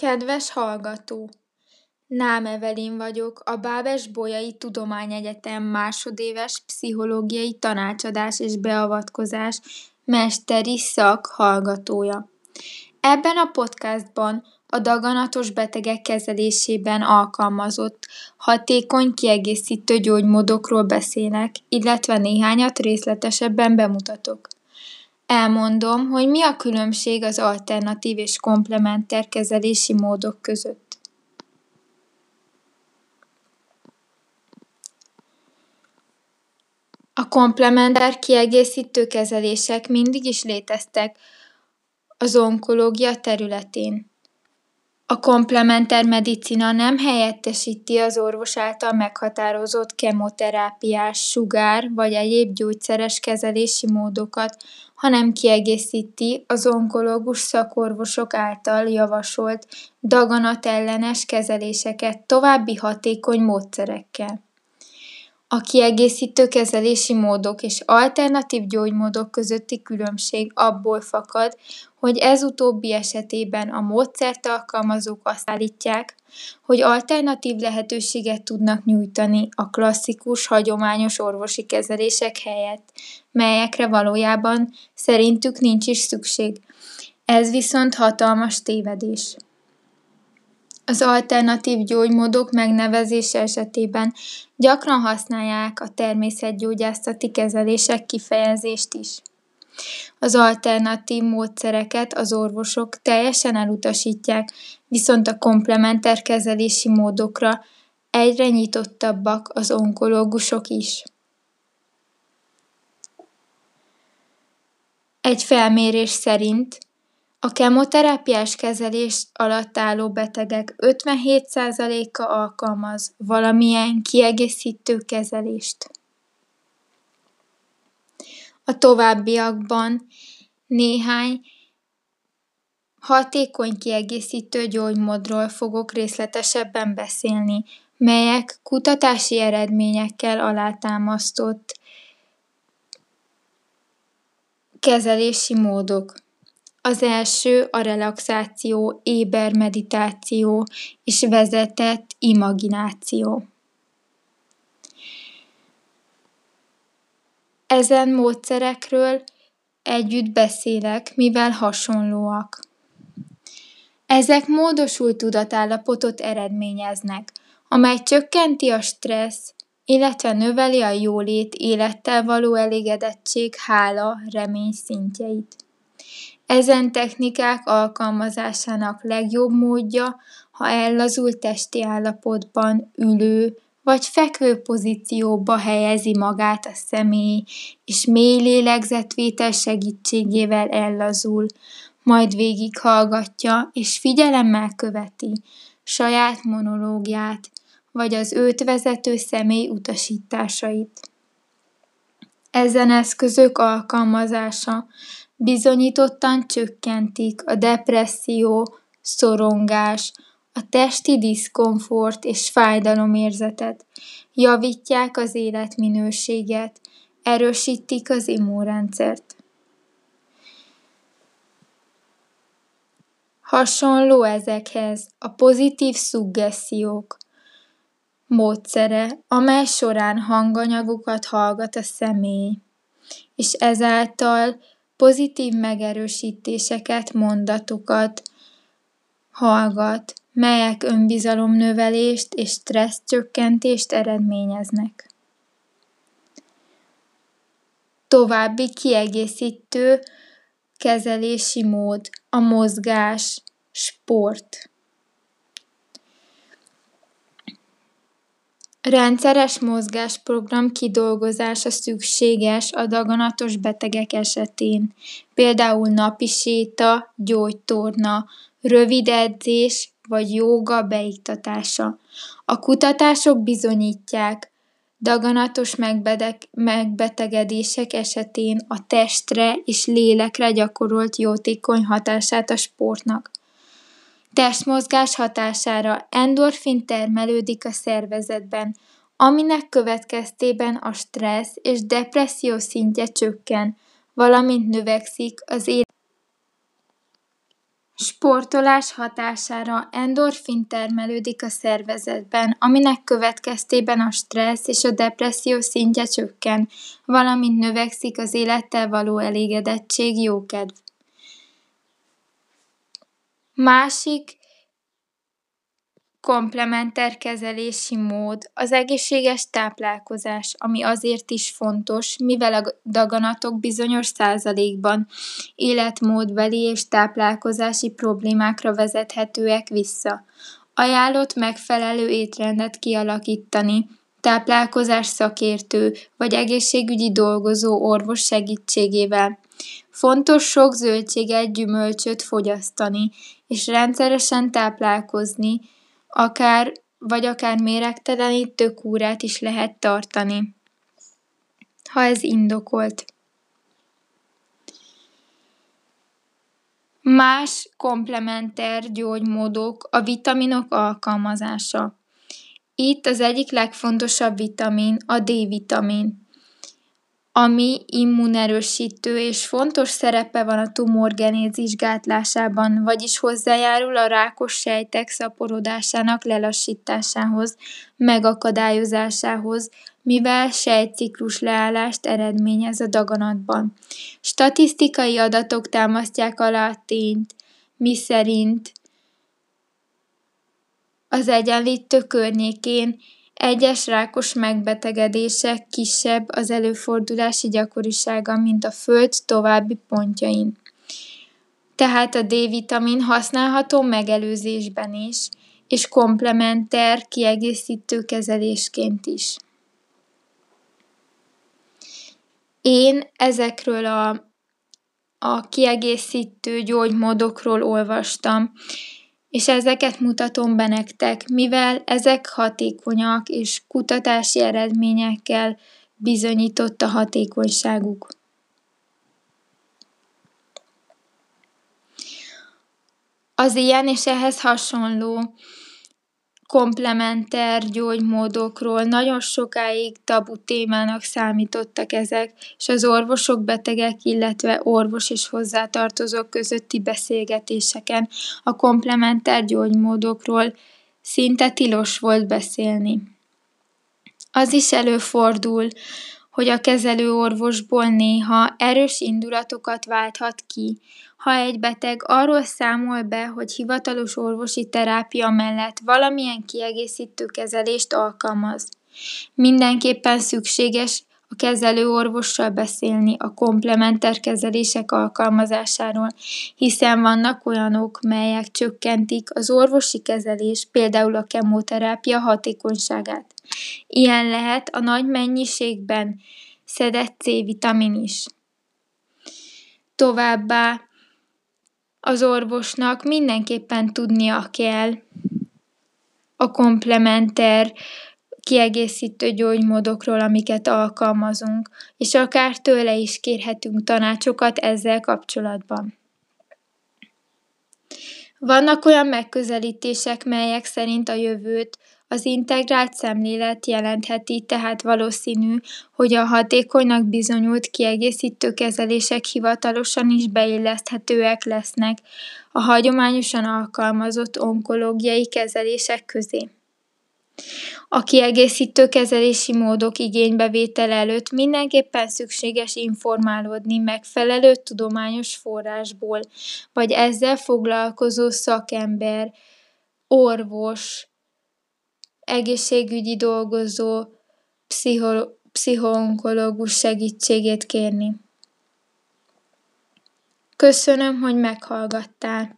Kedves hallgató! Nám Evelin vagyok, a Bábes-Bolyai Tudományegyetem másodéves pszichológiai tanácsadás és beavatkozás mesteri szak hallgatója. Ebben a podcastban a daganatos betegek kezelésében alkalmazott, hatékony kiegészítő gyógymódokról beszélek, illetve néhányat részletesebben bemutatok. Elmondom, hogy mi a különbség az alternatív és komplementer kezelési módok között. A komplementer kiegészítő kezelések mindig is léteztek az onkológia területén. A komplementer medicina nem helyettesíti az orvos által meghatározott kemoterápiás, sugár vagy egyéb gyógyszeres kezelési módokat, hanem kiegészíti az onkológus szakorvosok által javasolt daganatellenes kezeléseket további hatékony módszerekkel. A kiegészítő kezelési módok és alternatív gyógymódok közötti különbség abból fakad, hogy ez utóbbi esetében a módszert alkalmazók azt állítják, hogy alternatív lehetőséget tudnak nyújtani a klasszikus, hagyományos orvosi kezelések helyett, melyekre valójában szerintük nincs is szükség. Ez viszont hatalmas tévedés. Az alternatív gyógymódok megnevezése esetében gyakran használják a természetgyógyászati kezelések kifejezést is. Az alternatív módszereket az orvosok teljesen elutasítják, viszont a komplementer kezelési módokra egyre nyitottabbak az onkológusok is. Egy felmérés szerint a kemoterápiás kezelés alatt álló betegek 57%-a alkalmaz valamilyen kiegészítő kezelést. A továbbiakban néhány hatékony kiegészítő gyógymódról fogok részletesebben beszélni, melyek kutatási eredményekkel alátámasztott kezelési módok. Az első a relaxáció, éber meditáció és vezetett imagináció. Ezen módszerekről együtt beszélek, mivel hasonlóak. Ezek módosult tudatállapotot eredményeznek, amely csökkenti a stressz, illetve növeli a jólét élettel való elégedettség, hála, remény szintjeit. Ezen technikák alkalmazásának legjobb módja, ha ellazult testi állapotban ülő vagy fekvő pozícióba helyezi magát a személy, és mély lélegzetvétel segítségével ellazul, majd végighallgatja és figyelemmel követi saját monológiát, vagy az őt vezető személy utasításait. Ezen eszközök alkalmazása bizonyítottan csökkentik a depresszió, szorongás, a testi diszkomfort és fájdalomérzetet, javítják az életminőséget, erősítik az immunrendszert. Hasonló ezekhez a pozitív szuggessziók módszere, amely során hanganyagokat hallgat a személy, és ezáltal pozitív megerősítéseket, mondatokat hallgat, melyek önbizalomnövelést és stresszcsökkentést eredményeznek. További kiegészítő kezelési mód a mozgás, sport. Rendszeres mozgásprogram kidolgozása szükséges a daganatos betegek esetén, például napi séta, gyógytorna, rövid edzés vagy jóga beiktatása. A kutatások bizonyítják, daganatos megbetegedések esetén a testre és lélekre gyakorolt jótékony hatását a sportnak. Testmozgás hatására endorfin termelődik a szervezetben, aminek következtében a stressz és depresszió szintje csökken, valamint növekszik az élet Sportolás hatására endorfin termelődik a szervezetben, aminek következtében a stressz és a depresszió szintje csökken, valamint növekszik az élettel való elégedettség, jókedv. Másik komplementer kezelési mód az egészséges táplálkozás, ami azért is fontos, mivel a daganatok bizonyos százalékban életmódbeli és táplálkozási problémákra vezethetőek vissza. Ajánlott megfelelő étrendet kialakítani, táplálkozás szakértő vagy egészségügyi dolgozó orvos segítségével. Fontos sok zöldséget, gyümölcsöt fogyasztani, és rendszeresen táplálkozni, akár vagy akár méregtelenítő kúrát is lehet tartani, ha ez indokolt. Más komplementer gyógymódok a vitaminok alkalmazása. Itt az egyik legfontosabb vitamin a D-vitamin ami immunerősítő és fontos szerepe van a tumorgenézis gátlásában, vagyis hozzájárul a rákos sejtek szaporodásának lelassításához, megakadályozásához, mivel sejtciklus leállást eredményez a daganatban. Statisztikai adatok támasztják alá a tényt, miszerint az egyenlítő környékén egyes rákos megbetegedések kisebb az előfordulási gyakorisága, mint a Föld további pontjain. Tehát a D-vitamin használható megelőzésben is, és komplementer kiegészítő kezelésként is. Én ezekről a, a kiegészítő gyógymódokról olvastam, és ezeket mutatom be nektek, mivel ezek hatékonyak és kutatási eredményekkel bizonyított a hatékonyságuk. Az ilyen és ehhez hasonló komplementer gyógymódokról nagyon sokáig tabu témának számítottak ezek, és az orvosok, betegek, illetve orvos és hozzátartozók közötti beszélgetéseken a komplementer gyógymódokról szinte tilos volt beszélni. Az is előfordul, hogy a kezelő orvosból néha erős indulatokat válthat ki, ha egy beteg arról számol be, hogy hivatalos orvosi terápia mellett valamilyen kiegészítő kezelést alkalmaz. Mindenképpen szükséges a kezelő orvossal beszélni a komplementer kezelések alkalmazásáról, hiszen vannak olyanok, melyek csökkentik az orvosi kezelés, például a kemoterápia hatékonyságát. Ilyen lehet a nagy mennyiségben szedett C-vitamin is. Továbbá az orvosnak mindenképpen tudnia kell a komplementer kiegészítő gyógymódokról, amiket alkalmazunk, és akár tőle is kérhetünk tanácsokat ezzel kapcsolatban. Vannak olyan megközelítések, melyek szerint a jövőt az integrált szemlélet jelentheti, tehát valószínű, hogy a hatékonynak bizonyult kiegészítő kezelések hivatalosan is beilleszthetőek lesznek a hagyományosan alkalmazott onkológiai kezelések közé. A kiegészítő kezelési módok igénybevétele előtt mindenképpen szükséges informálódni megfelelő tudományos forrásból, vagy ezzel foglalkozó szakember, orvos, egészségügyi dolgozó, pszicho- pszichoonkológus segítségét kérni. Köszönöm, hogy meghallgattál.